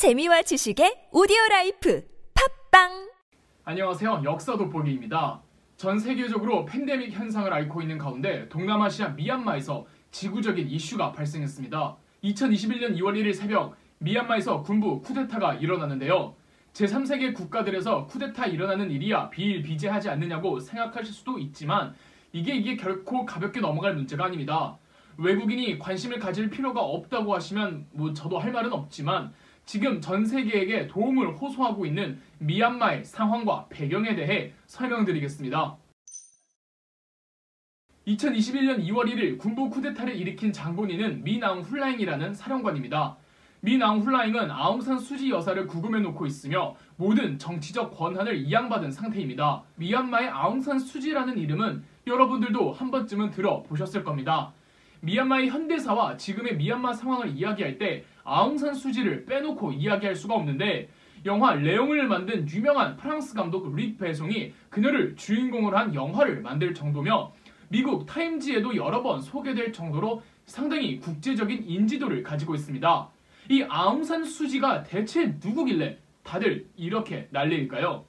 재미와 지식의 오디오 라이프 팟빵 안녕하세요. 역사 돋보기입니다. 전 세계적으로 팬데믹 현상을 앓고 있는 가운데 동남아시아 미얀마에서 지구적인 이슈가 발생했습니다. 2021년 2월 1일 새벽 미얀마에서 군부 쿠데타가 일어났는데요. 제3세계 국가들에서 쿠데타 일어나는 일이야 비일비재하지 않느냐고 생각하실 수도 있지만 이게 이게 결코 가볍게 넘어갈 문제가 아닙니다. 외국인이 관심을 가질 필요가 없다고 하시면 뭐 저도 할 말은 없지만 지금 전 세계에게 도움을 호소하고 있는 미얀마의 상황과 배경에 대해 설명드리겠습니다. 2021년 2월 1일 군부 쿠데타를 일으킨 장본인은 미낭 훌라잉이라는 사령관입니다. 미낭 훌라잉은 아웅산 수지 여사를 구금해 놓고 있으며 모든 정치적 권한을 이양받은 상태입니다. 미얀마의 아웅산 수지라는 이름은 여러분들도 한 번쯤은 들어보셨을 겁니다. 미얀마의 현대사와 지금의 미얀마 상황을 이야기할 때 아웅산 수지를 빼놓고 이야기할 수가 없는데 영화 레옹을 만든 유명한 프랑스 감독 릭 배송이 그녀를 주인공으로 한 영화를 만들 정도며 미국 타임지에도 여러 번 소개될 정도로 상당히 국제적인 인지도를 가지고 있습니다. 이 아웅산 수지가 대체 누구길래 다들 이렇게 난리일까요?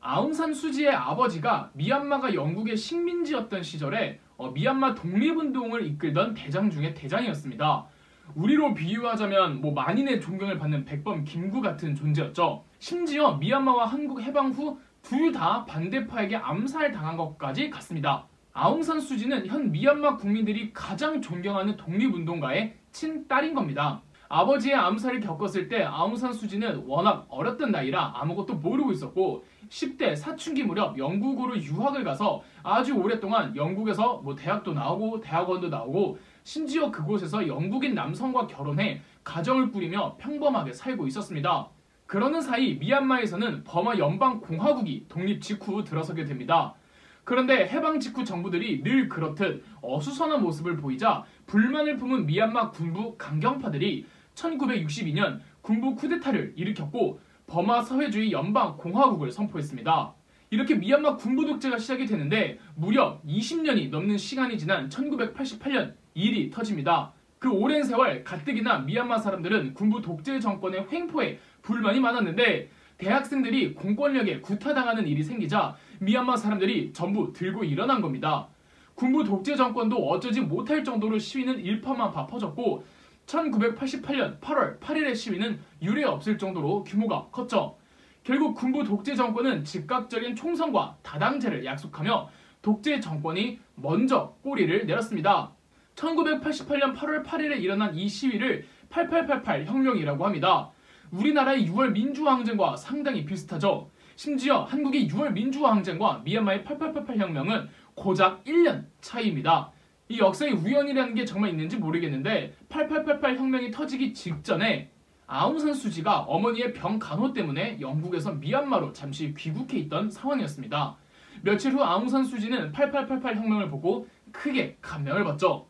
아웅산 수지의 아버지가 미얀마가 영국의 식민지였던 시절에 어, 미얀마 독립운동을 이끌던 대장 중의 대장이었습니다. 우리로 비유하자면 뭐 만인의 존경을 받는 백범 김구 같은 존재였죠. 심지어 미얀마와 한국 해방 후 둘 다 반대파에게 암살당한 것까지 갔습니다. 아웅산 수지는 현 미얀마 국민들이 가장 존경하는 독립운동가의 친딸인 겁니다. 아버지의 암살을 겪었을 때 아웅산 수지는 워낙 어렸던 나이라 아무것도 모르고 있었고 10대 사춘기 무렵 영국으로 유학을 가서 아주 오랫동안 영국에서 뭐 대학도 나오고 대학원도 나오고 심지어 그곳에서 영국인 남성과 결혼해 가정을 꾸리며 평범하게 살고 있었습니다. 그러는 사이 미얀마에서는 버마 연방공화국이 독립 직후 들어서게 됩니다. 그런데 해방 직후 정부들이 늘 그렇듯 어수선한 모습을 보이자 불만을 품은 미얀마 군부 강경파들이 1962년 군부 쿠데타를 일으켰고 버마 사회주의 연방 공화국을 선포했습니다. 이렇게 미얀마 군부 독재가 시작이 되는데 무려 20년이 넘는 시간이 지난 1988년 일이 터집니다. 그 오랜 세월 가뜩이나 미얀마 사람들은 군부 독재 정권의 횡포에 불만이 많았는데 대학생들이 공권력에 구타당하는 일이 생기자 미얀마 사람들이 전부 들고 일어난 겁니다. 군부 독재 정권도 어쩌지 못할 정도로 시위는 일파만파 퍼졌고 1988년 8월 8일의 시위는 유례 없을 정도로 규모가 컸죠. 결국 군부 독재 정권은 즉각적인 총선과 다당제를 약속하며 독재 정권이 먼저 꼬리를 내렸습니다. 1988년 8월 8일에 일어난 이 시위를 8888 혁명이라고 합니다. 우리나라의 6월 민주항쟁과 상당히 비슷하죠. 심지어 한국의 6월 민주항쟁과 미얀마의 8888 혁명은 고작 1년 차이입니다. 이 역사의 우연이라는 게 정말 있는지 모르겠는데 8888 혁명이 터지기 직전에 아웅산 수지가 어머니의 병 간호 때문에 영국에서 미얀마로 잠시 귀국해 있던 상황이었습니다. 며칠 후 아웅산 수지는 8888 혁명을 보고 크게 감명을 받죠.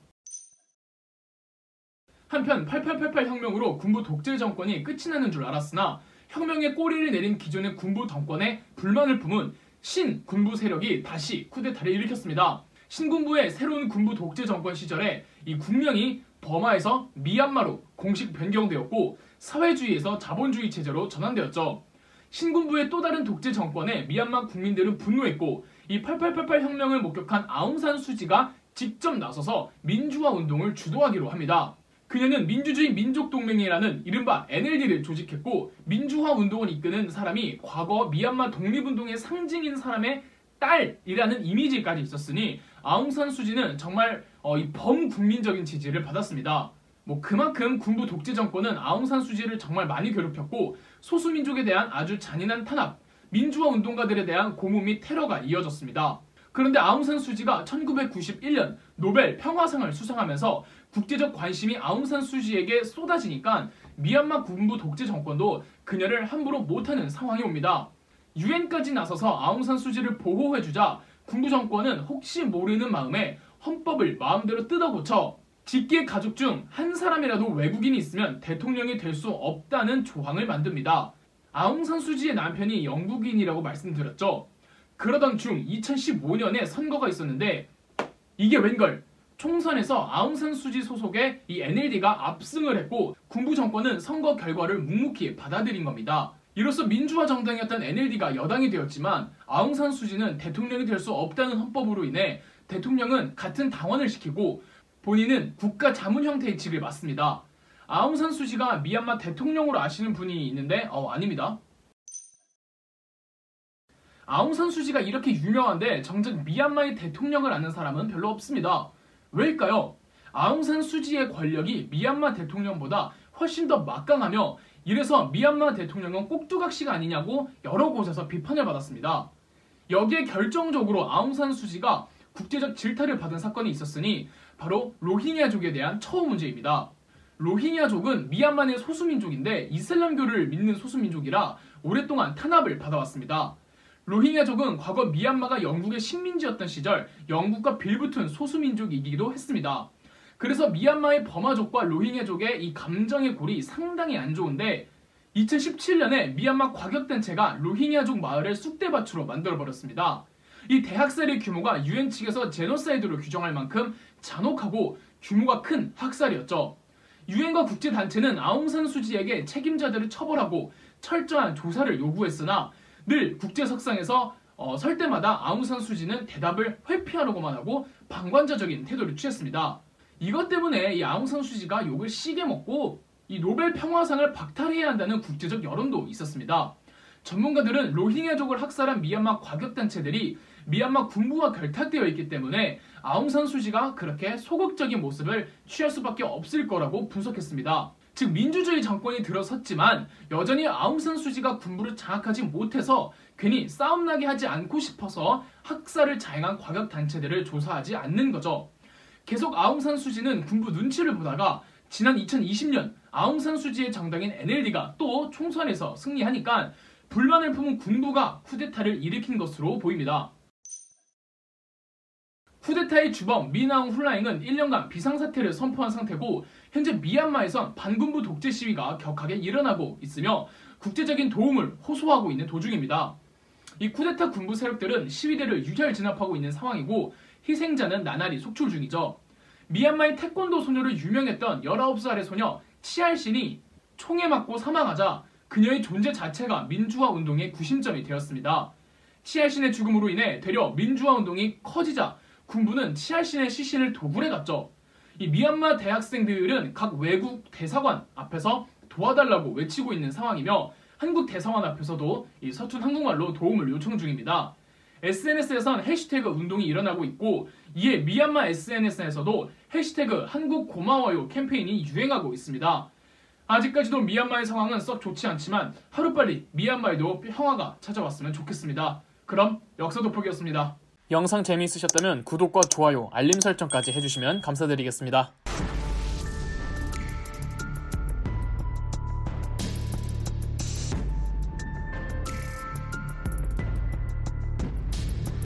한편 8888 혁명으로 군부 독재 정권이 끝이 나는 줄 알았으나 혁명의 꼬리를 내린 기존의 군부 정권에 불만을 품은 신 군부 세력이 다시 쿠데타를 일으켰습니다. 신군부의 새로운 군부 독재 정권 시절에 이 국명이 버마에서 미얀마로 공식 변경되었고 사회주의에서 자본주의 체제로 전환되었죠. 신군부의 또 다른 독재 정권에 미얀마 국민들은 분노했고 이 8888 혁명을 목격한 아웅산 수지가 직접 나서서 민주화 운동을 주도하기로 합니다. 그녀는 민주주의 민족동맹이라는 이른바 NLD를 조직했고 민주화 운동을 이끄는 사람이 과거 미얀마 독립운동의 상징인 사람의 딸이라는 이미지까지 있었으니 아웅산 수지는 정말 어, 이 범국민적인 지지를 받았습니다. 뭐 그만큼 군부 독재 정권은 아웅산 수지를 정말 많이 괴롭혔고 소수민족에 대한 아주 잔인한 탄압, 민주화 운동가들에 대한 고문 및 테러가 이어졌습니다. 그런데 아웅산 수지가 1991년 노벨 평화상을 수상하면서 국제적 관심이 아웅산 수지에게 쏟아지니까 미얀마 군부 독재 정권도 그녀를 함부로 못하는 상황이 옵니다. 유엔까지 나서서 아웅산 수지를 보호해주자 군부 정권은 혹시 모르는 마음에 헌법을 마음대로 뜯어고쳐 직계 가족 중 한 사람이라도 외국인이 있으면 대통령이 될 수 없다는 조항을 만듭니다. 아웅산 수지의 남편이 영국인이라고 말씀드렸죠. 그러던 중 2015년에 선거가 있었는데 이게 웬걸 총선에서 아웅산 수지 소속의 이 NLD가 압승을 했고 군부 정권은 선거 결과를 묵묵히 받아들인 겁니다. 이로써 민주화 정당이었던 NLD가 여당이 되었지만 아웅산 수지는 대통령이 될 수 없다는 헌법으로 인해 대통령은 같은 당원을 시키고 본인은 국가 자문 형태의 직을 맡습니다. 아웅산 수지가 미얀마 대통령으로 아시는 분이 있는데 어 아닙니다. 아웅산 수지가 이렇게 유명한데 정작 미얀마의 대통령을 아는 사람은 별로 없습니다. 왜일까요? 아웅산 수지의 권력이 미얀마 대통령보다 훨씬 더 막강하며 이래서 미얀마 대통령은 꼭두각시가 아니냐고 여러 곳에서 비판을 받았습니다. 여기에 결정적으로 아웅산 수지가 국제적 질타를 받은 사건이 있었으니 바로 로힝야족에 대한 처우 문제입니다. 로힝야족은 미얀마 의 소수민족인데 이슬람교를 믿는 소수민족이라 오랫동안 탄압을 받아왔습니다. 로힝야족은 과거 미얀마가 영국의 식민지였던 시절 영국과 빌붙은 소수민족이기도 했습니다. 그래서 미얀마의 버마족과 로힝야족의 이 감정의 골이 상당히 안 좋은데 2017년에 미얀마 과격단체가 로힝야족 마을을 쑥대밭으로 만들어버렸습니다. 이 대학살의 규모가 유엔 측에서 제노사이드로 규정할 만큼 잔혹하고 규모가 큰 학살이었죠. 유엔과 국제단체는 아웅산 수지에게 책임자들을 처벌하고 철저한 조사를 요구했으나 늘 국제석상에서 어, 설 때마다 아웅산 수지는 대답을 회피하려고만 하고 방관자적인 태도를 취했습니다. 이것 때문에 이 아웅산 수지가 욕을 시게 먹고 이 노벨 평화상을 박탈해야 한다는 국제적 여론도 있었습니다. 전문가들은 로힝야족을 학살한 미얀마 과격단체들이 미얀마 군부와 결탁되어 있기 때문에 아웅산 수지가 그렇게 소극적인 모습을 취할 수밖에 없을 거라고 분석했습니다. 즉 민주주의 정권이 들어섰지만 여전히 아웅산 수지가 군부를 장악하지 못해서 괜히 싸움나게 하지 않고 싶어서 학살을 자행한 과격단체들을 조사하지 않는 거죠. 계속 아웅산 수지는 군부 눈치를 보다가 지난 2020년 아웅산 수지의 정당인 NLD가 또 총선에서 승리하니까 불만을 품은 군부가 쿠데타를 일으킨 것으로 보입니다. 쿠데타의 주범 미나웅 훌라잉은 1년간 비상사태를 선포한 상태고 현재 미얀마에선 반군부 독재 시위가 격하게 일어나고 있으며 국제적인 도움을 호소하고 있는 도중입니다. 이 쿠데타 군부 세력들은 시위대를 유혈 진압하고 있는 상황이고 희생자는 나날이 속출 중이죠. 미얀마의 태권도 소녀로 유명했던 19살의 소녀 치알신이 총에 맞고 사망하자 그녀의 존재 자체가 민주화 운동의 구심점이 되었습니다. 치알신의 죽음으로 인해 되려 민주화 운동이 커지자 군부는 치알신의 시신을 도굴해 갔죠. 이 미얀마 대학생들은 각 외국 대사관 앞에서 도와달라고 외치고 있는 상황이며 한국 대사관 앞에서도 이 서툰 한국말로 도움을 요청 중입니다. SNS에선 해시태그 운동이 일어나고 있고 이에 미얀마 SNS에서도 해시태그 한국 고마워요 캠페인이 유행하고 있습니다. 아직까지도 미얀마의 상황은 썩 좋지 않지만 하루빨리 미얀마에도 평화가 찾아왔으면 좋겠습니다. 그럼 역사 돋보기였습니다. 영상 재미있으셨다면 구독과 좋아요, 알림 설정까지 해주시면 감사드리겠습니다.